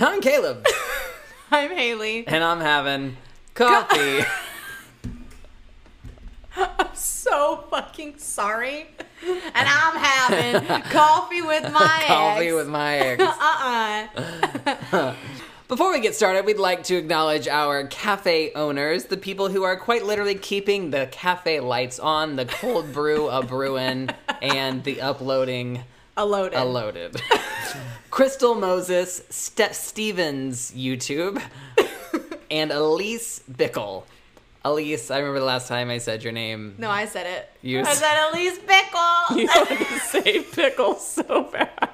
I'm Caleb, I'm Haley. and I'm having coffee. I'm so fucking sorry. And I'm having coffee with my coffee ex. with my ex. uh-uh. Before we get started, we'd like to acknowledge our cafe owners, the people who are quite literally keeping the cafe lights on, the cold brew a brewing, and the uploading A loaded. a loaded. Crystal Moses, Steph Stevens YouTube, and Elise Bickle. Elise, I remember the last time I said your name. No, I said it. You I said Elise Pickle. You wanted to say pickle so bad.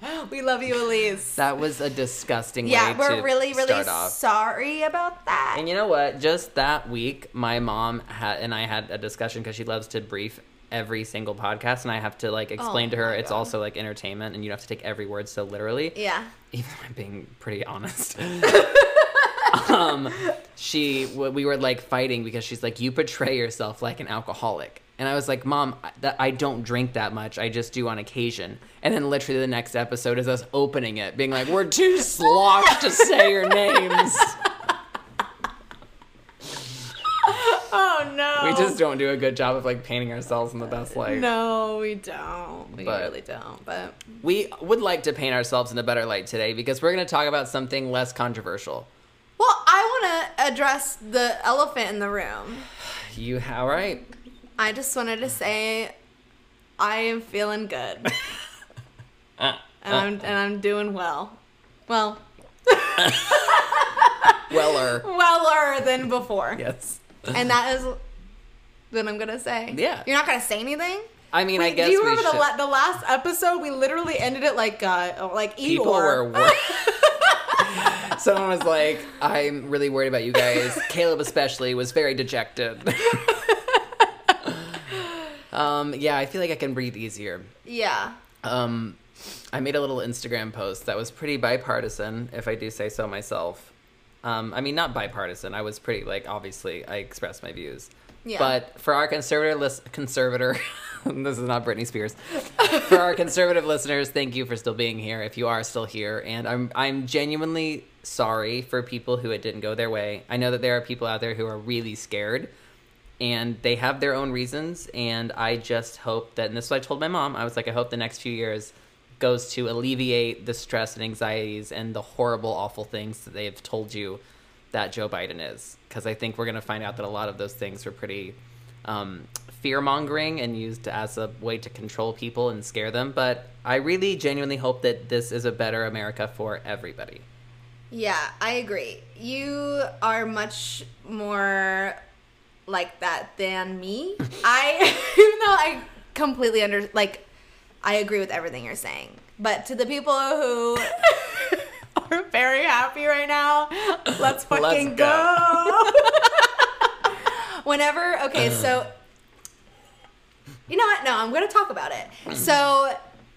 we love you, Elise. That was a disgusting yeah, way we're really, really sorry about that. And you know what? Just that week, my mom had and I had a discussion because she loves to brief every single podcast, and I have to like explain Oh to her it's God. also like entertainment, and you have to take every word so literally. yeah. Even though I'm being pretty honest. um, she we were like fighting because she's like, you portray yourself like an alcoholic. And I was like, Mom, that I don't drink that much. I just do on occasion. And then literally the next episode is us opening it, being like, we're too sloshed to say your names. Oh no. We just don't do a good job of like painting ourselves in the best light. No, we don't. We But- really don't. But We would like to paint ourselves in a better light today because we're going to talk about something less controversial. well, I want to address the elephant in the room. You all right? I just wanted to say I am feeling good. Uh, and I'm and I'm doing well. Well, Weller. weller than before. Yes. And that is what I'm gonna say. Yeah. You're not gonna say anything. I mean, I guess do you remember the, la- the last episode? We literally ended it like uh like Eeyore. People were wor- Someone was like, "I'm really worried about you guys." Caleb, especially, was very dejected. um, yeah, I feel like I can breathe easier. yeah. Um, I made a little Instagram post that was pretty bipartisan, if I do say so myself. Um, I mean, not bipartisan. I was pretty like obviously I expressed my views. Yeah. But for our conservative lis- conservator, this is not Britney Spears. for our conservative listeners, thank you for still being here. If you are still here, and I'm I'm genuinely sorry for people who it didn't go their way. I know that there are people out there who are really scared, and they have their own reasons. And I just hope that, and this is what I told my mom. I was like, I hope the next few years goes to alleviate the stress and anxieties and the horrible, awful things that they have told you that Joe Biden is. Because I think we're going to find out that a lot of those things were pretty um, fear mongering and used as a way to control people and scare them. But I really genuinely hope that this is a better America for everybody. Yeah, I agree. You are much more like that than me. I even though I completely under like I agree with everything you're saying. But to the people who are very happy right now, let's fucking go. go. Whenever okay, so you know what? No, I'm going to talk about it. So,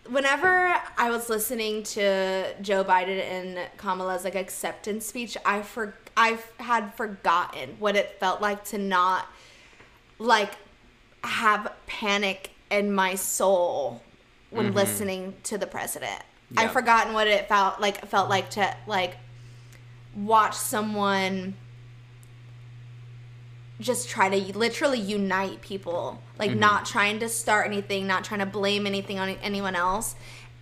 whenever I was listening to Joe Biden and Kamala's like acceptance speech, I for I had forgotten what it felt like to not like have panic in my soul when mm-hmm. listening to the president. I've forgotten what it felt like felt like to like watch someone just try to literally unite people. Like mm-hmm. not trying to start anything not trying to blame anything on anyone else.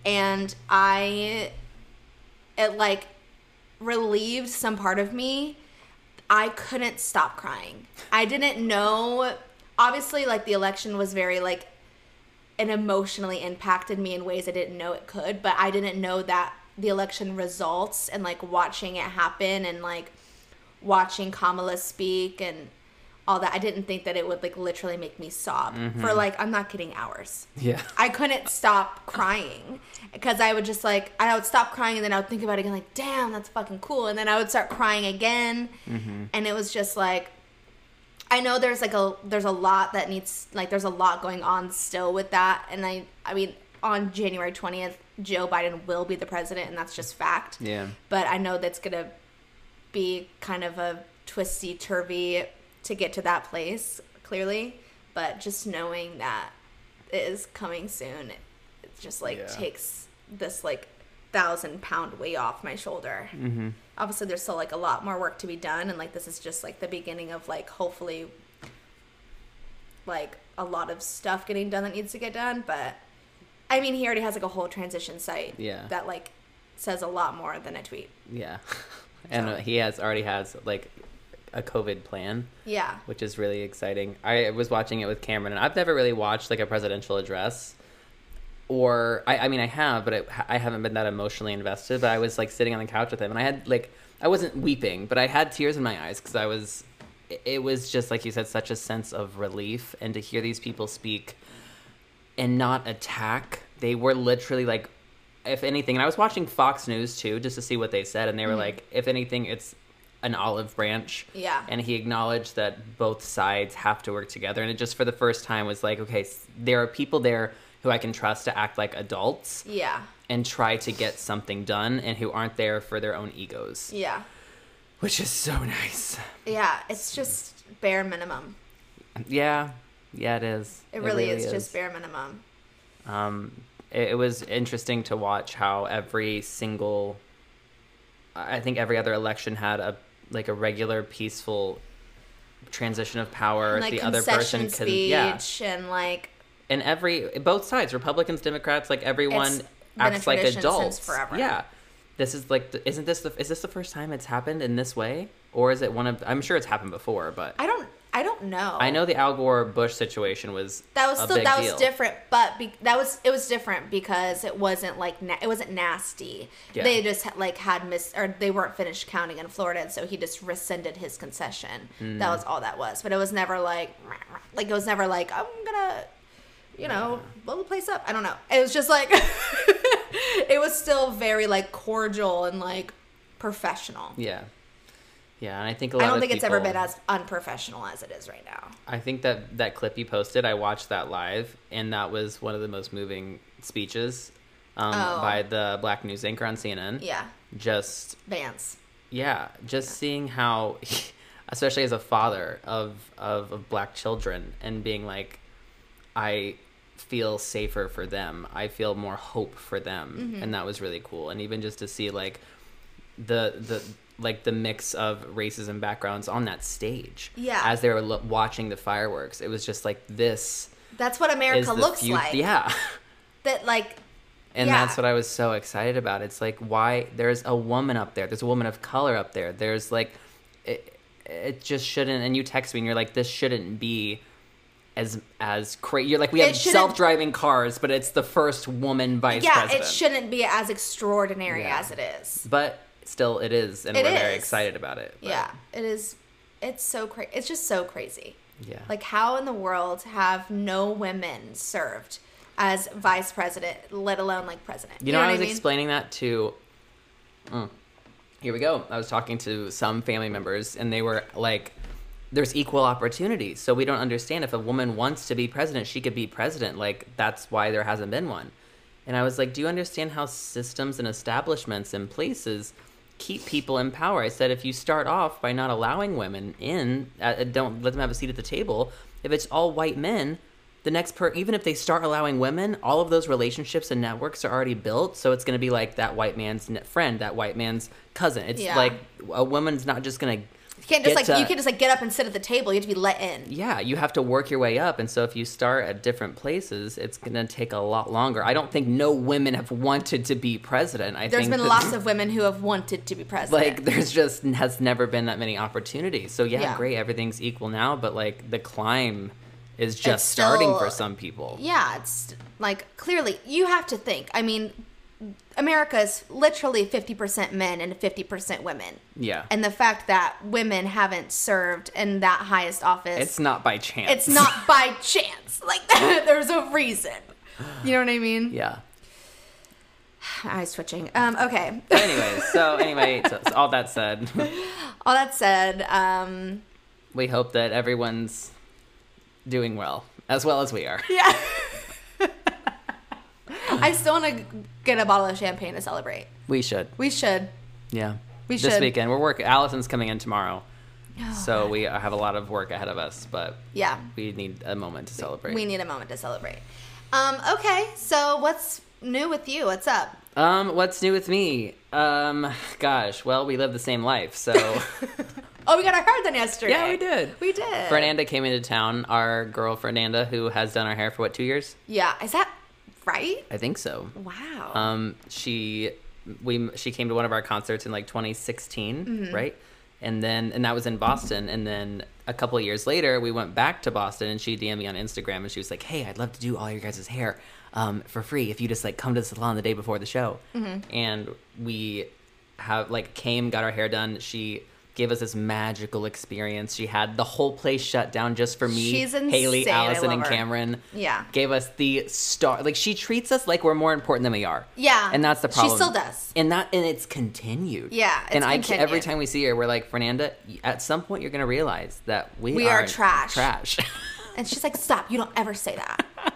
And i it like relieved some part of me. I couldn't stop crying. I didn't know obviously like the election was very like it emotionally impacted me in ways i didn't know it could but i didn't know that the election results and like watching it happen and like watching kamala speak and all that i didn't think that it would like literally make me sob for mm-hmm. like i'm not kidding hours. Yeah. I couldn't stop crying because I would just like I would stop crying and then I would think about it again like damn that's fucking cool. And then I would start crying again. Mm-hmm. And it was just like I know there's like a there's a lot that needs like there's a lot going on still with that and I I mean on January 20th Joe Biden will be the president and that's just fact Yeah. but I know that's gonna be kind of a twisty turvy to get to that place clearly but just knowing that it is coming soon it just like Yeah. takes this like thousand pound weight off my shoulder. Mm-hmm. Obviously, there's still like a lot more work to be done, and like this is just like the beginning of like hopefully like a lot of stuff getting done that needs to get done. But I mean, he already has like a whole transition site. Yeah. That like says a lot more than a tweet. Yeah, and So- uh, he has already has like a COVID plan, Yeah. which is really exciting. I was watching it with Cameron, and I've never really watched like a presidential address, or I, I mean I have, but it, I haven't been that emotionally invested. But I was like sitting on the couch with him, and I had like I wasn't weeping, but I had tears in my eyes because I was. it- It was just like you said, such a sense of relief, and to hear these people speak and not attack. They were literally like, if anything, and I was watching Fox News too, just to see what they said, and they were mm-hmm. like, if anything, it's an olive branch. Yeah. And he acknowledged that both sides have to work together, and it just for the first time was like, okay, there are people there who I can trust to act like adults Yeah. and try to get something done, and who aren't there for their own egos, Yeah. which is so nice. Yeah. It's just bare minimum. Yeah, yeah, it is. It really, is, just bare minimum. Um, it, it was interesting to watch how every single, I think every other election had a like a regular peaceful transition of power. And, like the other person could, yeah, and like and every both sides, Republicans, Democrats, like everyone It's acts like adults. forever. Yeah, this is like, the, isn't this the is this the first time it's happened in this way, or is it one of? I'm sure it's happened before, but I don't I don't know. I know the Al Gore Bush situation was that was still that deal. was different, but be, that was it was different because it wasn't like na- it wasn't nasty. Yeah. They just had, like had miss or they weren't finished counting in Florida, and so he just rescinded his concession. Hmm. That was all that was. But it was never like like it was never like I'm gonna you know blow the place up. I don't know. It was just like it was still very like cordial and like professional. Yeah. Yeah, and I think a lot I don't think it's ever been as unprofessional as it is right now. I think that that clip you posted, I watched that live, and that was one of the most moving speeches um, Oh. by the black news anchor on CNN. Yeah, Just Vance. yeah, just seeing how, especially as a father of, of of black children, and being like, I feel safer for them. I feel more hope for them, Mm-hmm. and that was really cool. And even just to see like the the like the mix of races and backgrounds on that stage. Yeah. As they were lo- watching the fireworks, it was just like this That's what America looks like. Yeah. That like And Yeah. that's what I was so excited about. It's like why there's a woman up there. There's a woman of color up there. There's like it, it just shouldn't and you text me and you're like this shouldn't be as as crazy. You're like we have self-driving cars, but it's the first woman vice yeah, president. it shouldn't be as extraordinary Yeah. as it is. But still it is and It we're very excited about it. But, Yeah, it is. It's so crazy. It's just so crazy. Yeah. Like, how in the world have no women served as vice president, let alone like president? You know, I what was mean? explaining that to. Mm. here we go. I was talking to some family members, and they were like, "There's equal opportunity, so we don't understand if a woman wants to be president, she could be president. Like that's why there hasn't been one." And I was like, "Do you understand how systems and establishments and places?" keep people in power. I said if you start off by not allowing women in, uh, don't let them have a seat at the table. If it's all white men, the next per even if they start allowing women, all of those relationships and networks are already built. So it's going to be like that white man's friend, that white man's cousin. It's Yeah. like a woman's not just going to. You can't just get like you can't just like get up and sit at the table. You have to be let in. Yeah, you have to work your way up, and so if you start at different places, it's going to take a lot longer. I don't think no women have wanted to be president. I There's been that- lots of women who have wanted to be president. like there's just has never been that many opportunities so yeah, Yeah. great everything's equal now but like the climb is just It's starting still- for some people yeah, it's like clearly you have to think. I mean, America is literally 50% men and 50% women. yeah And the fact that women haven't served in that highest office, it's not by chance it's not by chance. Like there's a reason. You know what I mean? yeah Eye switching. Um, okay. Anyways so anyway so, so all that said All that said, um, we hope that everyone's doing well as well as we are yeah. I still want to get a bottle of champagne to celebrate. we should We should. yeah We this weekend we're working allison's coming in tomorrow Oh, so we have a lot of work ahead of us but Yeah. we need a moment to celebrate We need a moment to celebrate. Um, okay, so what's new with you? What's up? Um, what's new with me? Um, gosh, well, we live the same life, so Oh, we got our hair done yesterday. yeah, we did. We did. Fernanda came into town. Our girl Fernanda, who has done our hair for what two years? Yeah, is that right? I think so. Wow. Um, she we she came to one of our concerts in like 2016, Mm-hmm. right? And then and that was in Boston. And then a couple of years later, we went back to Boston, and she DM'd me on Instagram, and she was like, "Hey, I'd love to do all your guys' hair um, for free if you just like come to the salon the day before the show." Mm-hmm. And we have like came, got our hair done. She gave us this magical experience. She had the whole place shut down just for me, She's Haley, insane. I Allison, and her. Cameron Yeah. gave us the star. Like she treats us like we're more important than we are. Yeah. and that's the problem. She still does. and that and it's continued. Yeah, it's and I every time we see her, we're like, Fernanda. At some point, you're gonna realize that we We are are trash. Trash. And she's like, "Stop! You don't ever say that."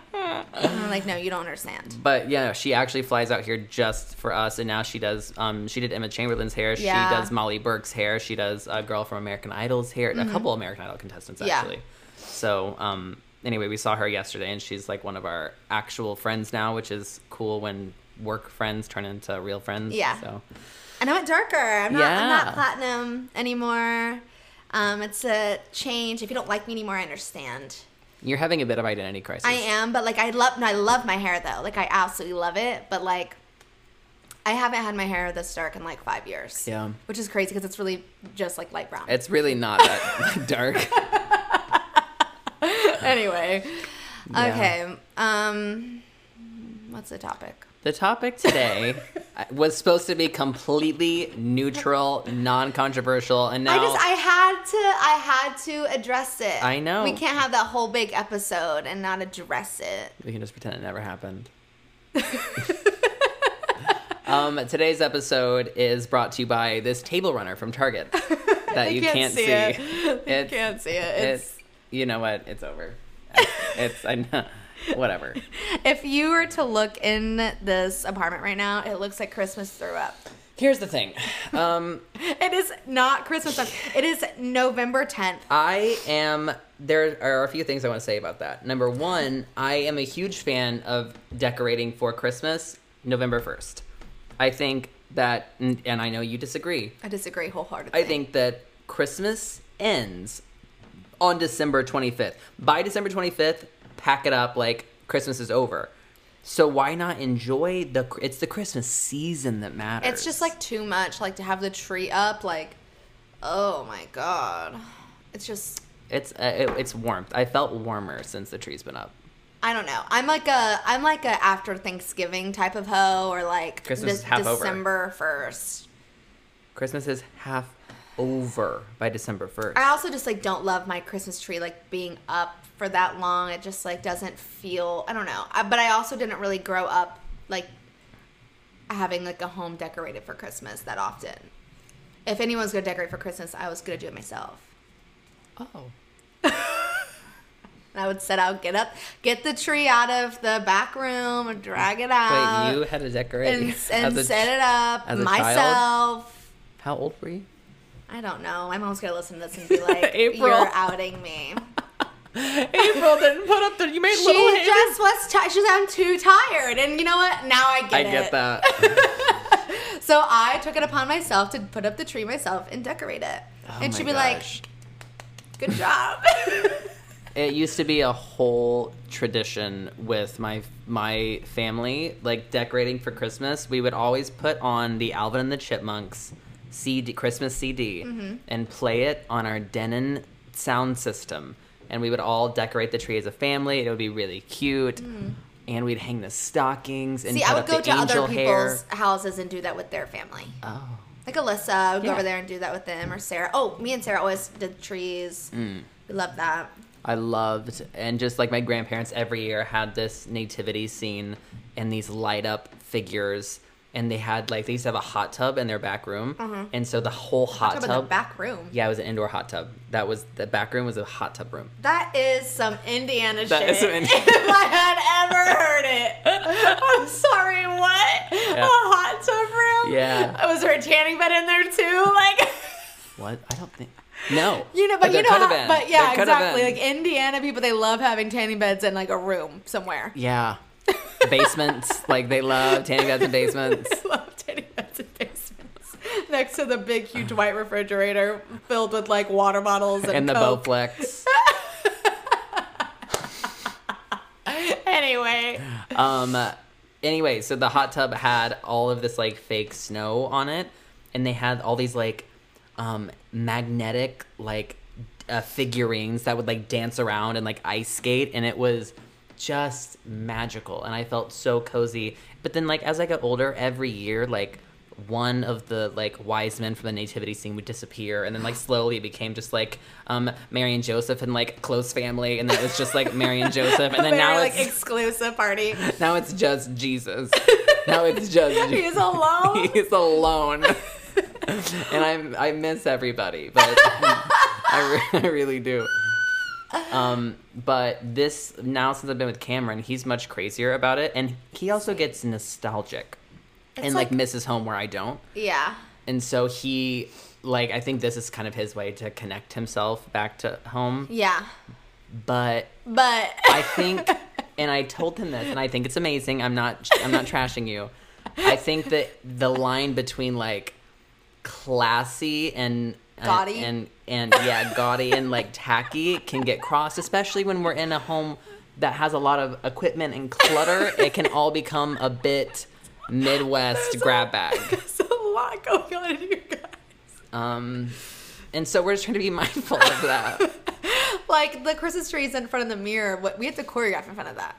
I'm like, "No, you don't understand." but yeah, she actually flies out here just for us, and now she does. Um, she did Emma Chamberlain's hair. Yeah. She does Molly Burke's hair. She does a girl from American Idol's hair. A couple American Idol contestants Mm-hmm. Yeah. actually. So um, anyway, we saw her yesterday, and she's like one of our actual friends now, which is cool when work friends turn into real friends. Yeah. So And I went darker. I'm not. I'm not platinum anymore. Um, it's a change. If you don't like me anymore, I understand. You're having a bit of identity crisis. I am, but like I love. No, I love my hair though. Like I absolutely love it. But like, I haven't had my hair this dark in like five years. Yeah. Which is crazy because it's really just like light brown. It's really not that dark. anyway. Yeah. Okay. Um, what's the topic? The topic today was supposed to be completely neutral, non-controversial, and now I just I had to I had to address it. I know. We can't have that whole big episode and not address it. we can just pretend it never happened. um, today's episode is brought to you by this table runner from Target that you can't can't, see see. it. It's, can't see it. It's, you know what? It's over. It's I know. Whatever. If you were to look in this apartment right now, it looks like Christmas threw up. Here's the thing. Um, It is not Christmas time. It is November 10th. I am. There are a few things I want to say about that. Number one, I am a huge fan of decorating for Christmas November 1st. I think that, and and I know you disagree, I disagree wholeheartedly. I think that Christmas ends on December 25th. By December 25th, pack it up like Christmas is over. So why not enjoy the it's the Christmas season that matters. it's just like too much. Like to have the tree up, like, oh my god. It's just, it's uh, it, it's warmth. I felt warmer since the tree's been up. I don't know. I'm like a, I'm like a after Thanksgiving type of hoe, or like Christmas de- is half over. December 1st. Christmas is half over by December 1st. I also just like don't love my Christmas tree like being up for that long. It just like doesn't feel. I don't know. I, but I also didn't really grow up like having like a home decorated for Christmas that often. If anyone's gonna decorate for Christmas, I was gonna do it myself. oh. I would set out, get up, get the tree out of the back room, and drag it out, Wait, you had to decorate and, and a- set it up myself. How old were you? I don't know. My mom's gonna listen to this and be like, April. "You're outing me." April didn't put up the. You made She just was. Ti- she's. I'm too tired, and you know what? Now I get I it. get that. So I took it upon myself to put up the tree myself and decorate it. Oh and my she'd be gosh. like, "Good job." It used to be a whole tradition with my my family, like decorating for Christmas. We would always put on the Alvin and the Chipmunks CD Christmas CD Mm-hmm. and play it on our Denon sound system, and we would all decorate the tree as a family. It would be really cute, and we'd hang the stockings and Mm. See, I would go to other hair. people's houses and do that with their family. Oh, Like Alyssa, I would go over there and do that with them, or Sarah. Oh, me and Sarah always did trees. Mm. We love that. I loved, and just like my grandparents every year had this nativity scene and these light up figures. And they had like they used to have a hot tub in their back room, mm-hmm. and so the whole hot, Talk tub. the back room. Yeah, it was an indoor hot tub. That was the back room was a hot tub room. That is some Indiana That shit. is some Indiana- if I had ever heard it. I'm sorry, what? Yeah. A hot tub room? Yeah. Was there a tanning bed in there too? Like, What? I don't think. No. you know, but, you know, how, but yeah, There could have exactly. Like Indiana people, they love having tanning beds in like a room somewhere. Yeah. basements. like they love tanning beds and basements. I love tanning beds and basements. Next to the big, huge white refrigerator filled with like water bottles and, And the Coke. Bowflex. Anyway, Um. Anyway, so the hot tub had all of this like fake snow on it, and they had all these like um magnetic like uh, figurines that would like dance around and like ice skate, and it was just magical, and I felt so cozy. But then like as I got older, every year like one of the like wise men from the nativity scene would disappear and then like slowly it became just like um mary and joseph and like close family and then it was just like mary and joseph and then very now it's like exclusive party. now it's just Jesus. Now it's just He's alone. He's alone. and I I miss everybody, but I, re- I really do. Um, but this now since I've been with Cameron, he's much crazier about it, and he also gets nostalgic It's and like, like- misses home where I don't. Yeah. And so he like I think this is kind of his way to connect himself back to home. Yeah. But But I think, and I told him this, and I think it's amazing. I'm not, I'm not trashing you. I think that the line between like classy and Gaudy? and and yeah, gaudy and like tacky can get crossed, especially when we're in a home that has a lot of equipment and clutter. It can all become a bit Midwest grab bag. there's a lot going on in here, guys. Um, and so we're just trying to be mindful of that. Like the Christmas trees in front of the mirror. What we have to choreograph in front of that.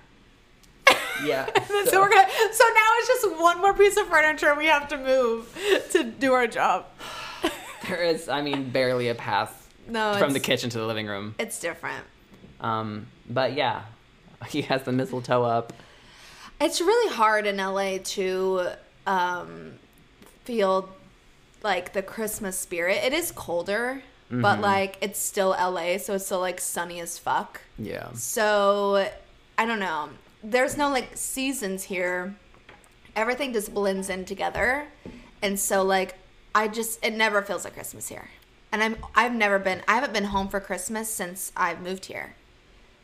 Yeah. So, we're gonna. So now it's just one more piece of furniture we have to move to do our job. There is, I mean, barely a path No, from the kitchen to the living room. It's different. Um, but yeah, he has the mistletoe up. It's really hard in LA to um, feel like the Christmas spirit. It is colder, but like it's still LA, so it's still like sunny as fuck. Yeah. So I don't know. There's no like seasons here. Everything just blends in together. And so like I just it never feels like Christmas here. And I'm I've never been I haven't been home for Christmas since I've moved here.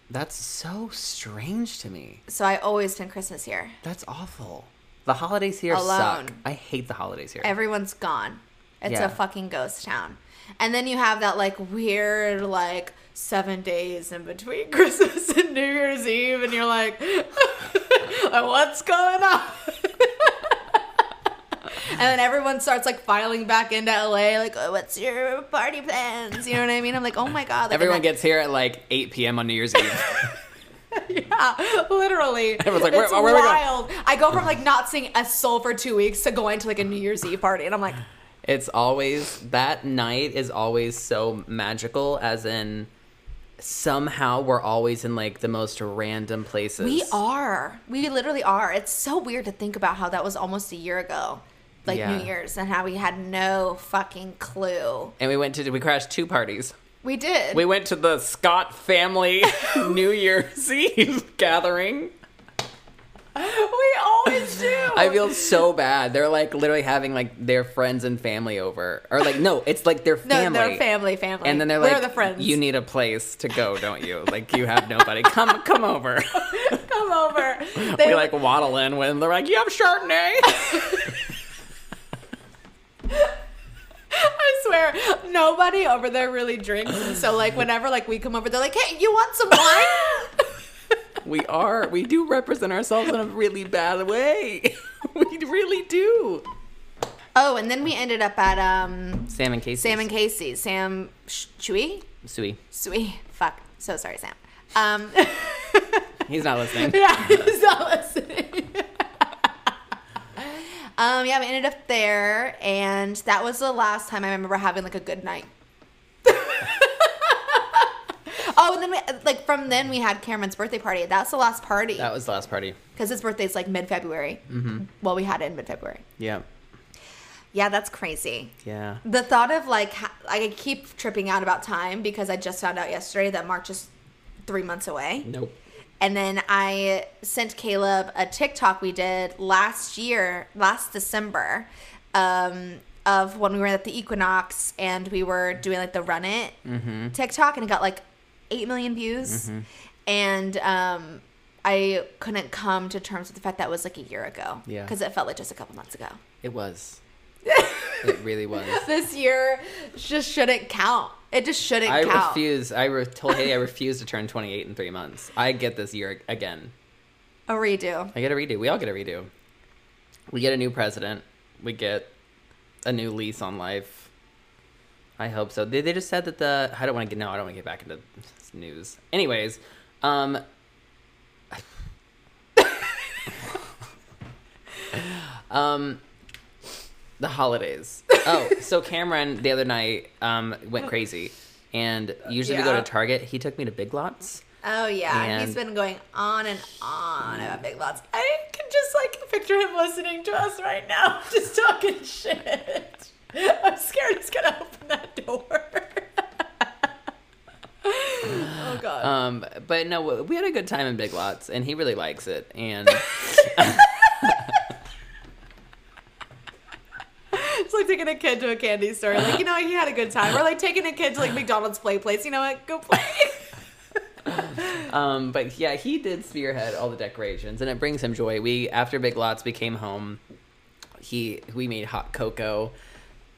That's so strange to me. So I always spend Christmas here. That's awful. The holidays here Alone. suck. I hate the holidays here. Everyone's gone. It's Yeah. a fucking ghost town. And then you have that like weird like seven days in between Christmas and New Year's Eve, and you're like, what's going on? and then everyone starts like filing back into LA, like, oh, what's your party plans? You know what I mean? I'm like, oh my god. Like, Everyone gets here at like 8 p.m. on New Year's Eve. Yeah, literally. Everyone's like, where- it's where we going? wild. I go from like not seeing a soul for two weeks to going to like a New Year's Eve party, and I'm like, it's always, that night is always so magical, as in somehow we're always in like the most random places. We are. We literally are. It's so weird to think about how that was almost a year ago, like Yeah. New Year's, and how we had no fucking clue. And we went to, we crashed two parties. We did. We went to the Scott family New Year's Eve gathering. We always do. I feel so bad. They're like literally having like their friends and family over, or like no, it's like their family. they're family, family. And then they're We're like, the friends. "You need a place to go, don't you? Like you have nobody. Come, come over." come over. we They like waddle in when they're like, "You have Chardonnay." I swear, nobody over there really drinks. And so like whenever like we come over, they're like, "Hey, you want some wine?" we are. We do represent ourselves in a really bad way. we really do. oh, and then we ended up at um Sam and Casey. Sam and Casey. Sam Sh- Chewy? Sui. Sweet. Fuck. So sorry, Sam. Um He's not listening. Yeah, he's not listening. Um, yeah, we ended up there, and that was the last time I remember having like a good night. oh, and then we, like from then we had Cameron's birthday party. That's the last party That was the last party. because his birthday's like mid February. Mm-hmm. Well, we had it in mid February. Yeah. Yeah, that's crazy. Yeah. The thought of like ha- I keep tripping out about time because I just found out yesterday that March is three months away. Nope. And then I sent Caleb a TikTok we did last year, last December, um, of when we were at the Equinox and we were doing like the Run It TikTok, and it got like eight million views. And um, I couldn't come to terms with the fact that was like a year ago. Yeah. Because it felt like just a couple months ago. It was. it really was. This year just shouldn't count. It just shouldn't count. I count. refuse. I re- told Haley I refuse to turn 28 in three months. I get this year again. A redo. I get a redo. We all get a redo. We get a new president. We get a new lease on life. I hope so. They, they just said that the I don't want to get no, I don't want to get back into news. Anyways, um um the holidays. Oh, so Cameron the other night um went crazy. And usually we go Yeah. to Target. He took me to Big Lots. Oh yeah, And- he's been going on and on about Big Lots. I can just like picture him listening to us right now, just talking shit. I'm scared he's gonna open that door. oh god. Um, but no, we had a good time in Big Lots, and he really likes it. And It's like taking a kid to a candy store. Like, you know, he had a good time. Or like taking a kid to like McDonald's play place. You know what? Go play. um, but yeah, he did spearhead all the decorations, and it brings him joy. We after Big Lots, we came home. He we made hot cocoa.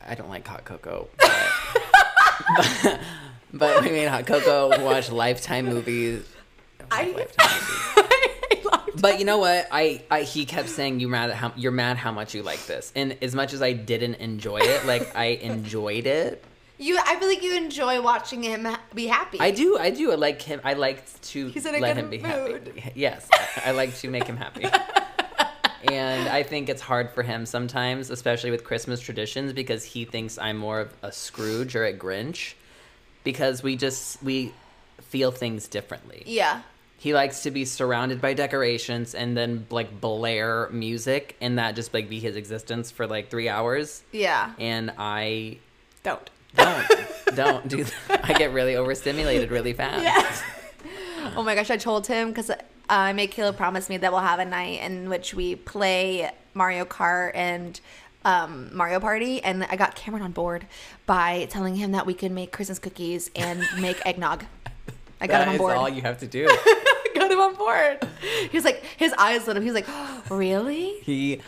I don't like hot cocoa, but, but we made hot cocoa. Watched Lifetime movies. I- Lifetime movies. But you know what? I, I he kept saying you mad at how you're mad how much you like this, and as much as I didn't enjoy it, like I enjoyed it. you, I feel like you enjoy watching him be happy. I do, I do. I like him. I like to He's in a let good him be mood. happy. Yes, I like to make him happy. and I think it's hard for him sometimes, especially with Christmas traditions, because he thinks I'm more of a Scrooge or a Grinch, because we just we feel things differently. Yeah. He likes to be surrounded by decorations and then like blare music, and that just like be his existence for like three hours. Yeah. And I Don't. don't don't do that. I get really overstimulated really fast. Yes. oh my gosh, I told him because uh, I made Caleb promise me that we'll have a night in which we play Mario Kart and um, Mario Party, and I got Cameron on board by telling him that we could make Christmas cookies and make eggnog. I got him on is board. all you have to do. I him on board. He was like, his eyes lit up. He was like, really? he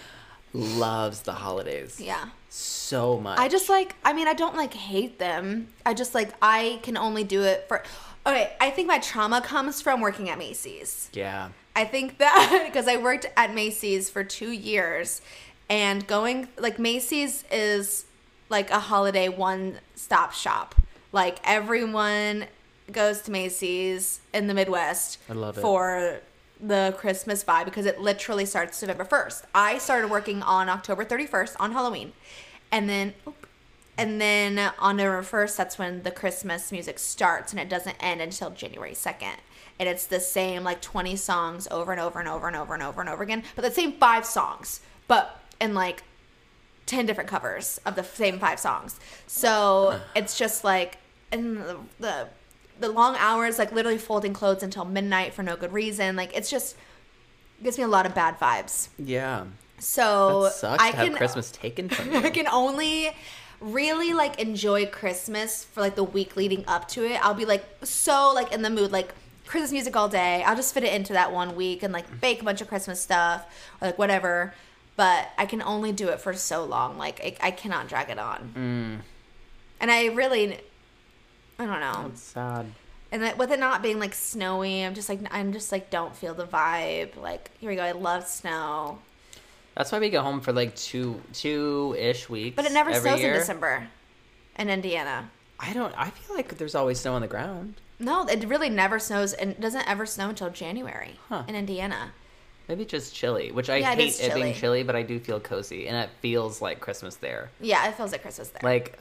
loves the holidays Yeah. so much. I just like, I mean, I don't like hate them. I just like, I can only do it for. Okay, I think my trauma comes from working at Macy's. yeah. I think that because I worked at Macy's for two years and going, like, Macy's is like a holiday one stop shop. Like, everyone goes to Macy's in the Midwest I love it. for the Christmas vibe because it literally starts November 1st. I started working on October 31st on Halloween. And then, oop, and then on November 1st, that's when the Christmas music starts and it doesn't end until January 2nd. And it's the same like 20 songs over and over and over and over and over and over again, but the same five songs, but in like 10 different covers of the same five songs. So it's just like, and the, the, the long hours, like literally folding clothes until midnight for no good reason. Like it's just, gives me a lot of bad vibes. Yeah. So I to have can Christmas taken from you. I can only really like enjoy Christmas for like the week leading up to it. I'll be like so like in the mood like Christmas music all day. I'll just fit it into that one week and like bake a bunch of Christmas stuff or like whatever. But I can only do it for so long. Like I, I cannot drag it on. Mm, And I really, I don't know. that's sad. And that, with it not being like snowy, I'm just like I'm just like don't feel the vibe. Like here we go. I love snow, That's why we go home for like two two ish weeks. but it never snows year. in December in Indiana. I don't. I feel like there's always snow on the ground. No, it really never snows and it doesn't ever snow until January Huh. in Indiana. Maybe just chilly, which I Yeah, hate is it being chilly, but I do feel cozy, and it feels like Christmas there. Yeah, it feels like Christmas there. Like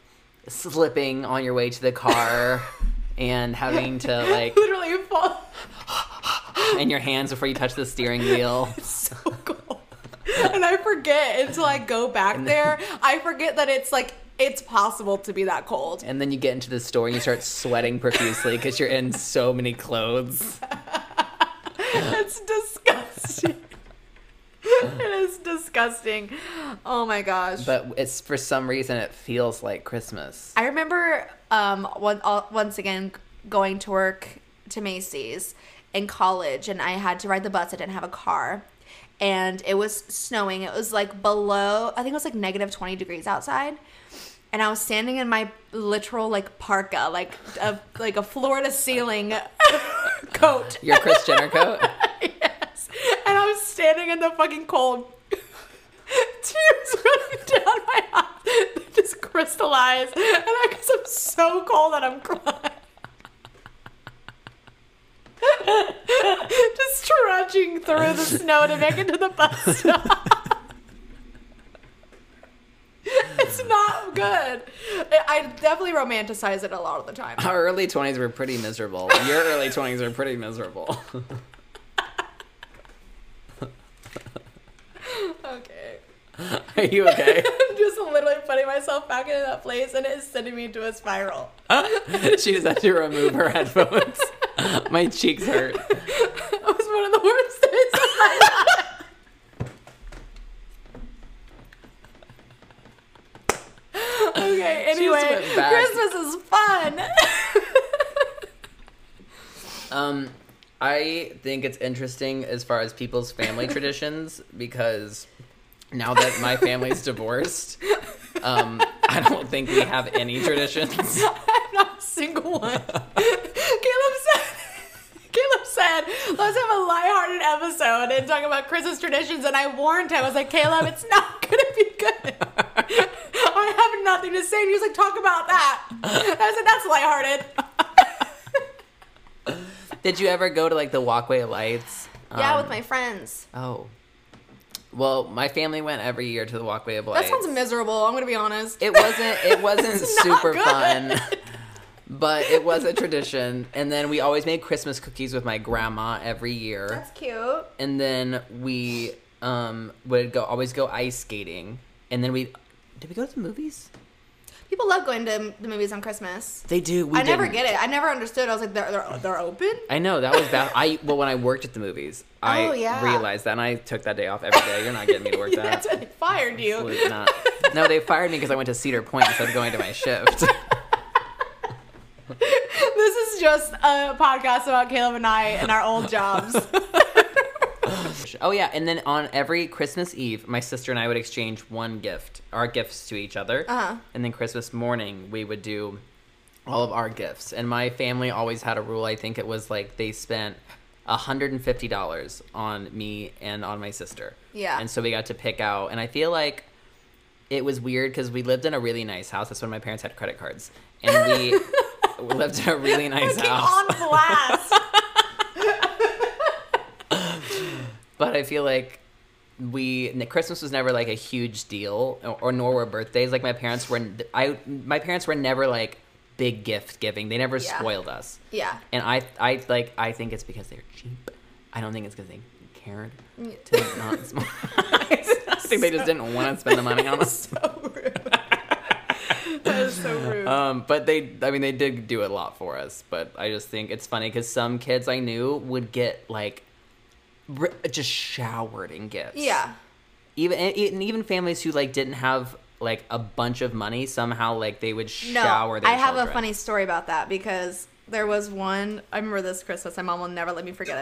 slipping on your way to the car and having to like literally fall in your hands before you touch the steering wheel. It's so cold. and I forget until I go back there. I forget that it's like it's possible to be that cold. And then you get into the store and you start sweating profusely because you're in so many clothes. It's disgusting. it is disgusting. Oh my gosh. But it's for some reason it feels like Christmas. I remember um one, all, once again going to work to Macy's in college and I had to ride the bus. I didn't have a car. And it was snowing. It was like below, I think it was like negative 20 degrees outside. And I was standing in my literal like parka, like a like a floor to ceiling coat. Your Kris Jenner coat. And I was standing in the fucking cold. Tears running down my eyes. They just crystallize. And I guess I'm so cold that I'm crying. just trudging through the snow to make it to the bus stop. it's not good. I definitely romanticize it a lot of the time. Our early 20s were pretty miserable. Your early 20s were pretty miserable. Okay. Are you okay? I'm just literally putting myself back into that place and it's sending me into a spiral. she just had to remove her headphones. My cheeks hurt. It was one of the worst days of my life. okay, anyway. Christmas is fun. Um, I think it's interesting as far as people's family traditions because now that my family's divorced, um, I don't think we have any traditions. Not a single one. Caleb said. Caleb said, "Let's have a lighthearted episode and talk about Christmas traditions." And I warned him. I was like, "Caleb, it's not gonna be good. I have nothing to say." And he was like, "Talk about that." I said, "That's lighthearted." Did you ever go to like the Walkway of Lights? yeah, Um, with my friends. Oh. Well, my family went every year to the Walkway of Lights. That sounds miserable. I'm gonna be honest. It wasn't. It wasn't super good. fun, but it was a tradition. And then we always made Christmas cookies with my grandma every year. That's cute. And then we um, would go always go ice skating. And then we did we go to the movies? People love going to the movies on Christmas. They do. We I never didn't. get it. I never understood. I was like, they're they're, they're open. I know that was bad. I well when I worked at the movies, I Oh, yeah. realized that, and I took that day off every day. You're not getting me to work that. That's they fired you. Absolutely not. No, they fired me because I went to Cedar Point instead of going to my shift. this is just a podcast about Caleb and I and our old jobs. Oh yeah, and then on every Christmas Eve, my sister and I would exchange one gift, our gifts to each other, Uh-huh. and then Christmas morning we would do all of our gifts. And my family always had a rule. I think it was like they spent. $150 on me and on my sister. Yeah. And so we got to pick out, and I feel like it was weird because we lived in a really nice house. That's when my parents had credit cards. And we lived in a really nice Fucking house. on blast. But I feel like we Christmas was never like a huge deal, or, or nor were birthdays. Like my parents were, I my parents were never like big gift giving. They never Yeah. spoiled us. yeah. And I I like I think it's because they're cheap. I don't think it's because they cared to not. I think they just didn't want to spend the money on us. So rude. that is so rude. Um, but they, I mean, they did do a lot for us. But I just think it's funny because some kids I knew would get like just showered in gifts. yeah. even and even families who like didn't have like a bunch of money somehow like they would No, shower their I have a funny story about that because there was one. I remember this Christmas. My mom will never let me forget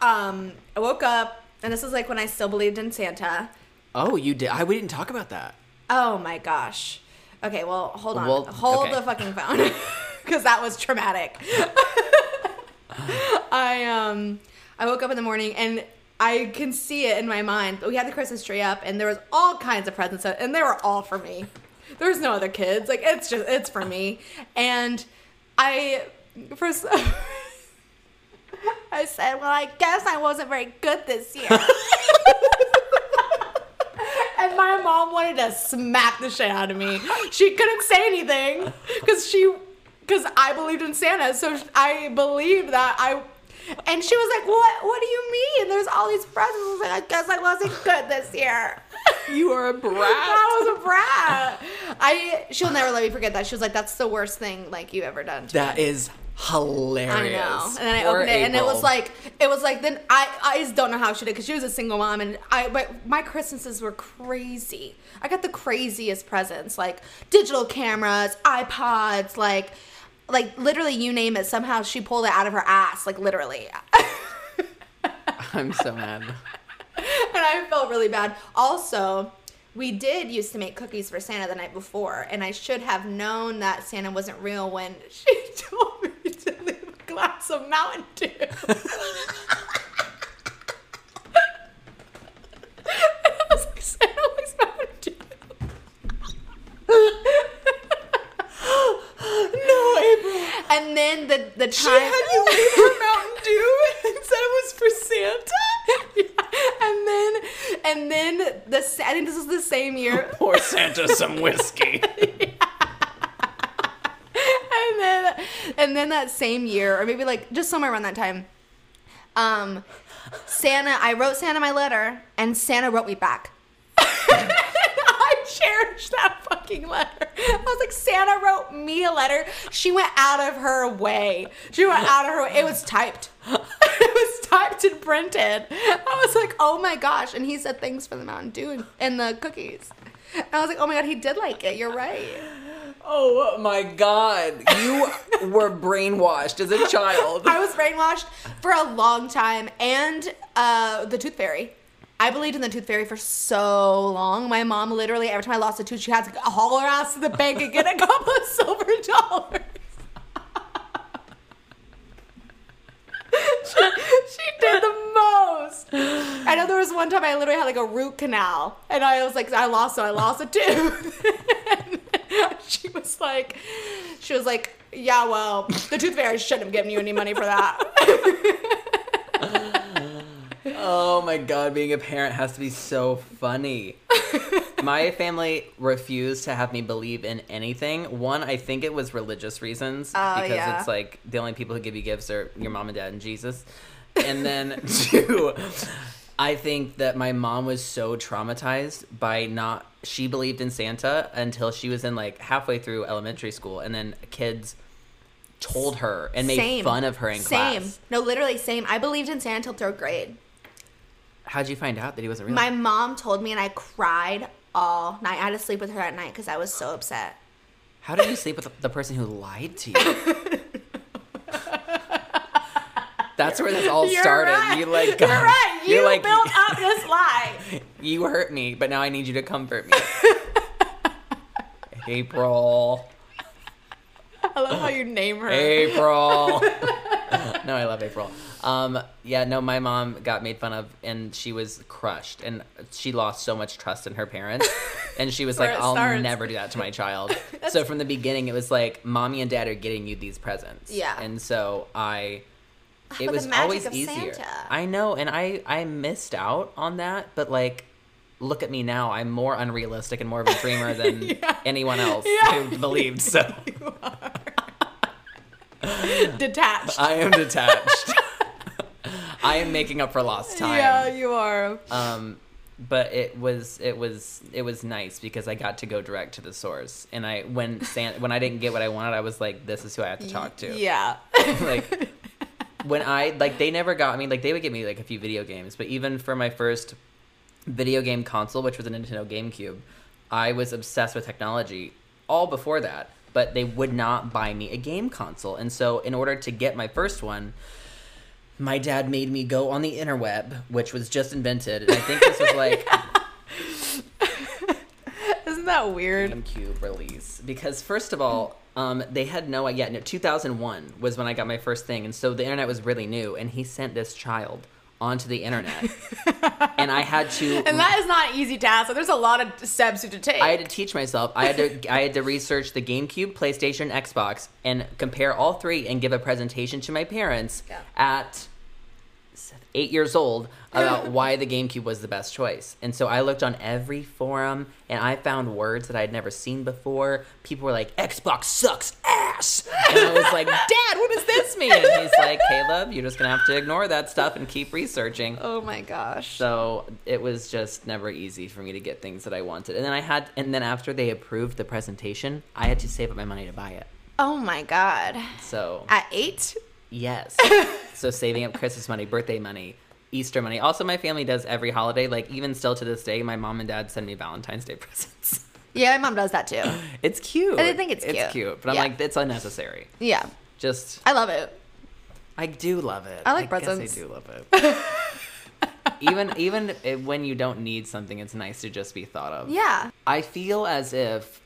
it. Um, I woke up, and this was like when I still believed in Santa. oh you did i we didn't talk about that Oh my gosh. Okay, well, hold on. Well, hold okay. the fucking phone. Because that was traumatic. I um I woke up in the morning and I can see it in my mind. But We had the Christmas tree up and there was all kinds of presents and they were all for me. There was no other kids. Like it's just it's for me. And I first I said, Well, I guess I wasn't very good this year. And my mom wanted to smack the shit out of me. She couldn't say anything because she, because I believed in Santa. So I believed that I, and she was like, "What? What do you mean? There's all these presents." I was like, "I guess I wasn't good this year." you are a brat I was a brat. I she'll never let me forget that. She was like, "That's the worst thing like you've ever done." To me." that is hilarious I know. And then I Poor opened it, and it was like, it was like. Then I, I just don't know how she did because she was a single mom, and I. But my Christmases were crazy. I got the craziest presents, like digital cameras, iPods, like Like literally, you name it. Somehow she pulled it out of her ass. Like literally. I'm so mad. and I felt really bad. Also, we did used to make cookies for Santa the night before, and I should have known that Santa wasn't real when she told me to leave a glass of Mountain Dew. And I was like, Santa likes Mountain Dew. No, April. And then the the time She had you leave her Mountain Dew and said it was for Santa. and then and then the I think this was the same year. Pour Santa some whiskey. and then and then that same year or maybe like just somewhere around that time um santa i wrote santa my letter and santa wrote me back cherish that fucking letter. I was like santa wrote me a letter. She went out of her way. She went out of her way. It was typed. It was typed and printed. I was like oh my gosh. And he said thanks for the mountain dew and, the cookies. And i was like oh my god he did like it. You're right. Oh my god. You were brainwashed as a child. I was brainwashed for a long time, and uh, the Tooth Fairy. I believed in the Tooth Fairy for so long. My mom literally, every time I lost a tooth, she had to haul her ass to the bank and get a couple of silver dollars. she, she did the most. I know there was one time I literally had like a root canal, and I was like, I lost, so I lost a tooth. she was like, she was like, yeah, well, the Tooth Fairy shouldn't have given you any money for that. Oh my god, being a parent has to be so funny. my family refused to have me believe in anything. One, I think it was religious reasons Oh, because yeah. it's like the only people who give you gifts are your mom and dad and Jesus. And then two, I think that my mom was so traumatized by not she believed in Santa until she was in like halfway through elementary school and then kids told her and made Same. fun of her in same. class. No, literally same. I believed in Santa until third grade. How'd you find out that he wasn't real? My mom told me, and I cried all night. I had to sleep with her at night because I was so upset. How did you sleep with the person who lied to you? That's where this all You're started. right. You like You're right. You you're like built up this lie. you hurt me, but now I need you to comfort me. April. I love how you name her. April. no, I love April. Um, yeah, no, my mom got made fun of, and she was crushed, and she lost so much trust in her parents, and she was like, "I'll starts. never do that to my child." so from the beginning, it was like, "Mommy and Dad are getting you these presents." Yeah. and so I. It But was always easier. Santa. I know, and I I missed out on that, but like. Look at me now. I'm more unrealistic and more of a dreamer than Yeah. anyone else Yeah. who believed. So Detached. I am detached. I am making up for lost time. Yeah, you are. Um, but it was it was it was nice because I got to go direct to the source, and I when San, when I didn't get what I wanted, I was like, "This is who I have to talk to." Yeah. like when I like they never got me like they would give me like a few video games, but even for my first video game console, which was a Nintendo GameCube, I was obsessed with technology all before that. But they would not buy me a game console, and so in order to get my first one, my dad made me go on the interweb, which was just invented, and I think this was like Isn't that weird? GameCube release because first of all, um, they had no idea. No, 2001 was when I got my first thing, and so the internet was really new. And he sent this child onto the internet, and I had to. And that is not an easy task. So there's a lot of steps you have to take. I had to teach myself. I had to. I had to research the GameCube, PlayStation, Xbox, and compare all three, and give a presentation to my parents Yeah. at eight years old about why the GameCube was the best choice. And so I looked on every forum and I found words that I'd never seen before. People were like, Xbox sucks ass. And I was like, Dad, what does this mean? And he's like, Caleb, you're just going to have to ignore that stuff and keep researching. oh my gosh. So it was just never easy for me to get things that I wanted. And then I had, and then after they approved the presentation, I had to save up my money to buy it. Oh my god. So At eight? Yes. so saving up Christmas money, birthday money, Easter money. Also, my family does every holiday. Like even still to this day, my mom and dad send me Valentine's Day presents. Yeah, my mom does that too. It's cute. I think it's cute. It's cute. but I'm Yeah. like, it's unnecessary. Yeah, Just, I love it. I do love it. I like guess presents. I do love it. even even when you don't need something, it's nice to just be thought of. Yeah. I feel as if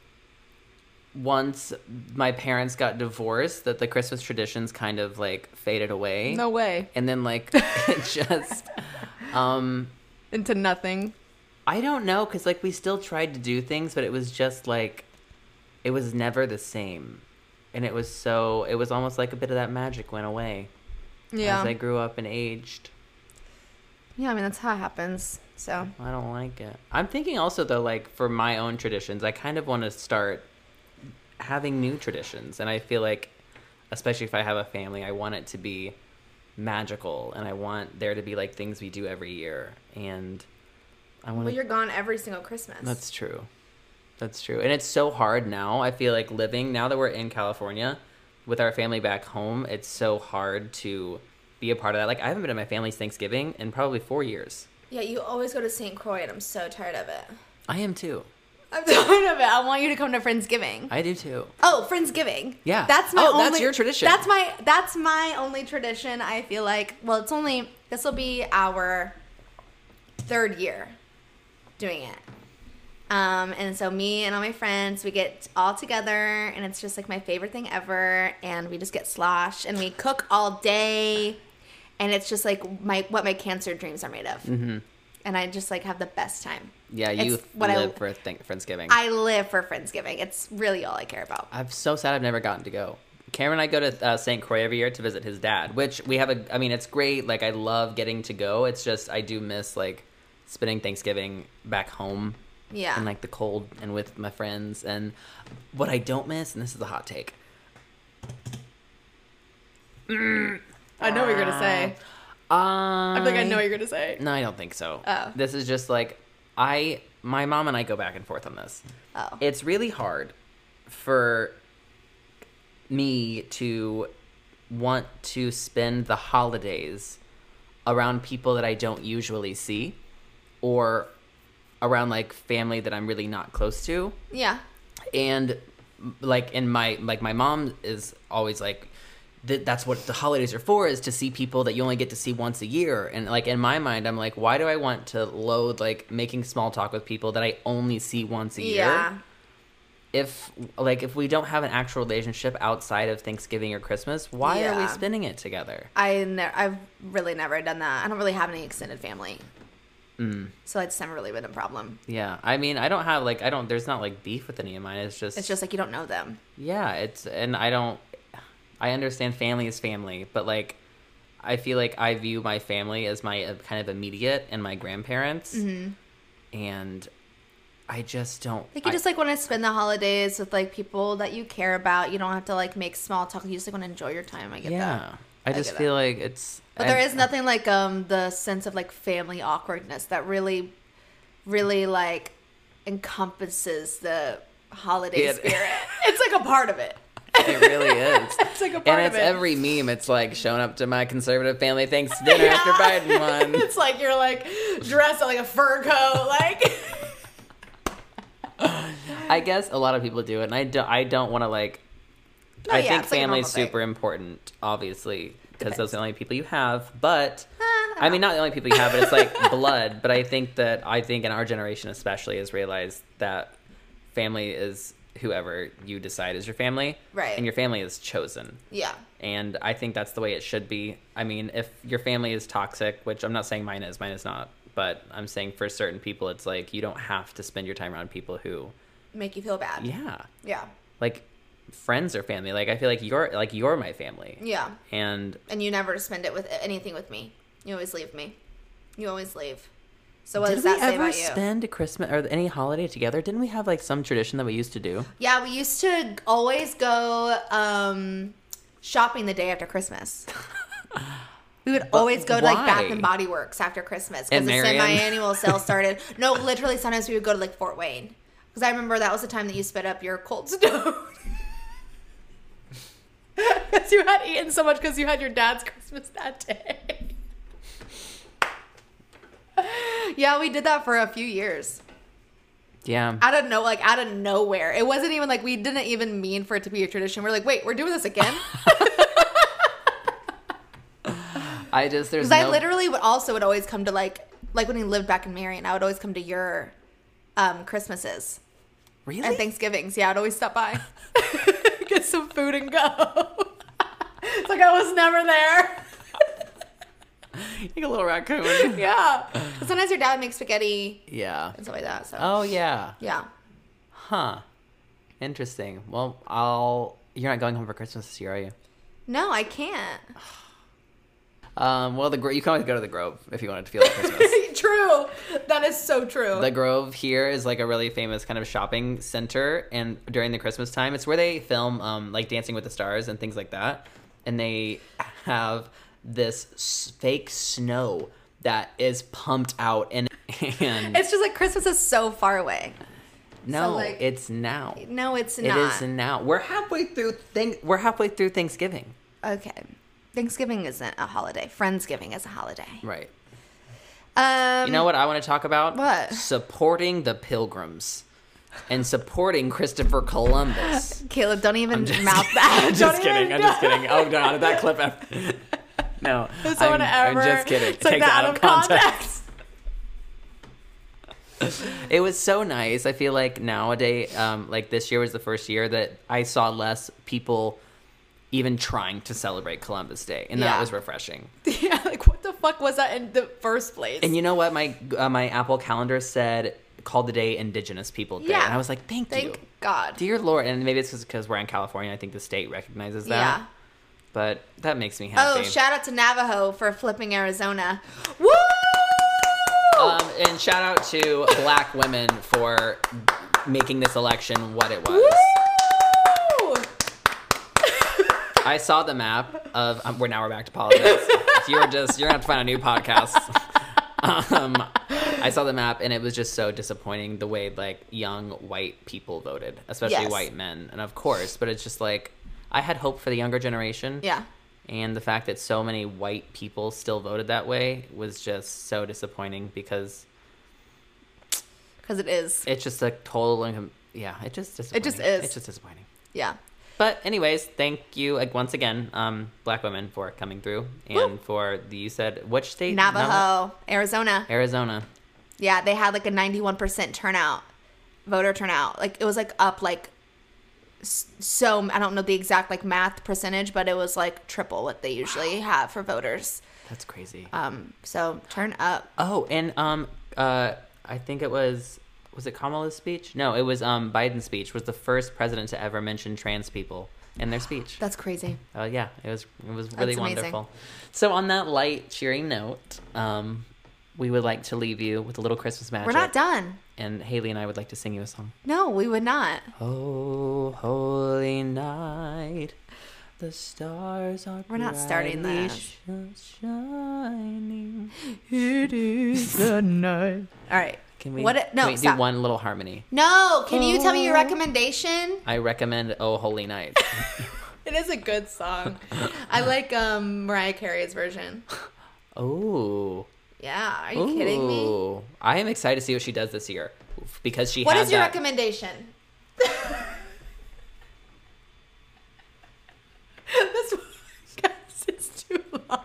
once my parents got divorced, that the Christmas traditions kind of like faded away. No way. And then like it just, um, Into nothing. I don't know, cause like we still tried to do things, but it was just like, it was never the same, and it was so it was almost like a bit of that magic went away Yeah. as I grew up and aged. yeah, I mean that's how it happens. So I don't like it. I'm thinking also though, like for my own traditions, I kind of want to start having new traditions, and I feel like, especially if I have a family, I want it to be magical, and I want there to be like things we do every year, and I want Well, you're gone every single Christmas. That's true. That's true, and it's so hard now. I feel like living now that we're in California with our family back home. It's so hard to be a part of that. Like I haven't been at my family's Thanksgiving in probably four years. yeah, you always go to St. Croix, and I'm so tired of it. I am too. I'm tired of it. I want you to come to Friendsgiving. I do too. Oh, Friendsgiving. Yeah. That's my Oh, only that's your tradition. That's my that's my only tradition. I feel like well, it's only this will be our third year doing it. Um, and so me and all my friends, we get all together and it's just like my favorite thing ever and we just get sloshed and we cook all day and it's just like my what my cancer dreams are made of. Mm-hmm. And I just like have the best time. Yeah, you It's what I- live for th- Friendsgiving. I live for Friendsgiving. It's really all I care about. I'm so sad I've never gotten to go. Cameron and I go to uh, St. Croix every year to visit his dad, which we have a. I mean, it's great. Like I love getting to go. It's just I do miss like spending Thanksgiving back home Yeah. in like the cold and with my friends. And what I don't miss, and this is a hot take. I know what you're gonna say. Um, I feel like I know what you're gonna say. No, I don't think so. Oh. This is just like I my mom and I go back and forth on this. Oh. It's really hard for me to want to spend the holidays around people that I don't usually see or around like family that I'm really not close to Yeah. and like in my like my mom is always like th- that's what the holidays are for is to see people that you only get to see once a year and like in my mind i'm like why do i want to load like making small talk with people that i only see once a year Yeah. if like if we don't have an actual relationship outside of thanksgiving or christmas why are we spending it together I ne- I've really never done that. I don't really have any extended family. Mm. So it's never really been a problem. yeah i mean i don't have like i don't there's not like beef with any of mine it's just It's just like you don't know them. Yeah, it's and I don't I understand family is family, but like I feel like I view my family as my uh, kind of immediate and my grandparents. And I just don't Like you I- just like want to spend the holidays with like people that you care about. You don't have to like make small talk. You just like want to enjoy your time. I get Yeah. that. I I just feel like it's But there and- is nothing like um the sense of like family awkwardness that really, really like encompasses the holiday Yeah. spirit. It's like a part of it. It really is. It's like a part and it's it. every meme. It's like showing up to my conservative family thanks dinner after Yeah. Biden won. it's like you're like dressed in like a fur coat, like. I guess a lot of people do it, and I don't. I don't want to like. No, I yeah, think it's like a family's thing. super important, obviously, because those are the only people you have. But eh, I I mean, not the only people you have, but it's like blood. But I think that I think in our generation, especially, has realized that family is whoever you decide is your family, Right. And your family is chosen. Yeah. And I think that's the way it should be. I mean, if your family is toxic, which I'm not saying mine is, mine is not, but I'm saying for certain people, it's like you don't have to spend your time around people who, Make you feel bad. yeah, Yeah. like friends or family. Like I feel like you're like you're my family, Yeah. and And you never spend it with anything with me. You always leave me. You always leave. So what did does we that say ever about you? spend a Christmas or any holiday together? Didn't we have like some tradition that we used to do? Yeah, we used to always go um, shopping the day after Christmas. We would always go to like Bath and Body Works after Christmas And because the Marion? semi-annual sale started. no, literally, sometimes we would go to like Fort Wayne because I remember that was the time that you sped up your cold stone. Because you had eaten so much because you had your dad's Christmas that day. Yeah, we did that for a few years. Yeah. out of no like out of nowhere. It wasn't even like we didn't even mean for it to be a tradition. We're like, wait, we're doing this again. I just there's Because no I literally would also would always come to like like when we lived back in Marion, I would always come to your um Christmases really. and Thanksgivings. Yeah, I'd always stop by, get some food and go. it's like I was never there. like a little raccoon. yeah. Sometimes your dad makes spaghetti yeah. and stuff like that. So Oh yeah. yeah. Huh. Interesting. Well, I'll. You're not going home for Christmas this year, are you? No, I can't. Um. Well, the Gro- you can always go to the Grove if you wanted to feel like Christmas. true. That is so true. The Grove here is like a really famous kind of shopping center, and during the Christmas time, it's where they film um, like Dancing with the Stars and things like that. And they have this fake snow that is pumped out, and and it's just like Christmas is so far away. no, like- it's now. No, it's not. is now. We're halfway through. Thing- we're halfway through Thanksgiving. Okay. Thanksgiving isn't a holiday. Friendsgiving is a holiday. Right. Um, You know what I want to talk about? What? Supporting the pilgrims and supporting Christopher Columbus. Caleb, don't even mouth that. I'm just kidding. I'm just kidding. Oh god, that clip. No, If someone I'm, ever I'm just kidding. that out of context. context. It was so nice. I feel like nowadays, um, like this year was the first year that I saw less people even trying to celebrate Columbus Day, and that was refreshing. yeah, like what the fuck was that in the first place? And you know what? My uh, my Apple Calendar said called the day Indigenous People Day, Yeah. and I was like, thank, Thank you. God. Dear Lord, and maybe it's because we're in California. I think the state recognizes that. Yeah. But that makes me happy. Oh, shout out to Navajo for flipping Arizona. Woo! um, and shout out to black women for making this election what it was. Woo! I saw the map of. Um, we're now we're back to politics. you're just you're gonna have to find a new podcast. um, I saw the map and it was just so disappointing the way like young white people voted, especially Yes. white men, and of course. But it's just like I had hope for the younger generation. Yeah. And the fact that so many white people still voted that way was just so disappointing because Because it is. it's just a total income. Yeah, it just disappointing. It just is. It's just disappointing. Yeah. But anyways, thank you like once again, um, black women for coming through and Woo. for the you said which state? Navajo, Arizona. Arizona. Yeah, they had like a 91% turnout, voter turnout. Like it was like up like so I don't know the exact like math percentage, but it was like triple what they usually have for voters. That's crazy. Um, so turn up. oh, and um, uh, I think it was was it Kamala's speech? No, it was um Biden's speech. Was the first president to ever mention trans people in their speech. That's crazy. Uh, yeah, it was it was really wonderful. So on that light, cheering note, um, we would like to leave you with a little Christmas magic. We're not done. And Haley and I would like to sing you a song. No, we would not. Oh, holy night, the stars are We're not starting that. sh- shining. It is the night. All right. Can we? What no, can we do one little harmony? No, can you tell me your recommendation? I recommend "Oh Holy Night." It is a good song. I like um Mariah Carey's version. oh, Yeah, are you kidding me? I am excited to see what she does this year because she What is your that. recommendation? this podcast is too long.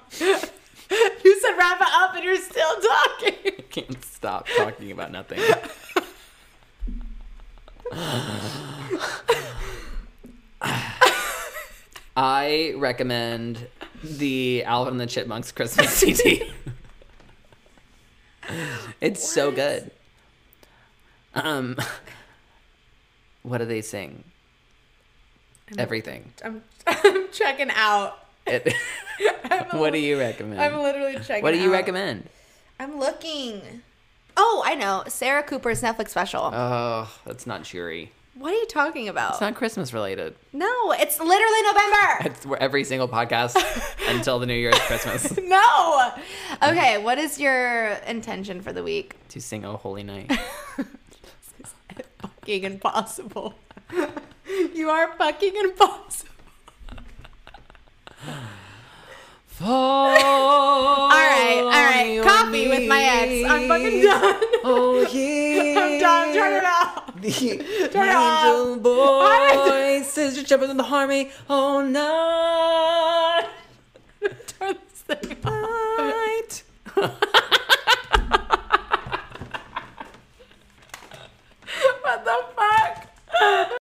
You said wrap it up and you're still talking. I can't stop talking about nothing. I recommend the Alvin and the Chipmunks Christmas CD. It's so good. Um, what do they sing? Everything. I'm, I'm checking out. It, I'm what do you recommend? I'm literally checking what do you out. recommend? I'm looking. Oh, I know. Sarah Cooper's Netflix special. Oh, that's not cheery. What are you talking about? It's not Christmas related. no, it's literally November. It's where every single podcast until the New Year's Christmas no. Okay, what is your intention for the week? to sing "Oh Holy Night." Fucking impossible. you are fucking impossible all right, all right. Coffee with my ex. I'm fucking done. Oh yeah. I'm done. Turn it off. The Turn it off. boy says you're jumping in the harmony oh, all night. Turn this thing off. what the fuck?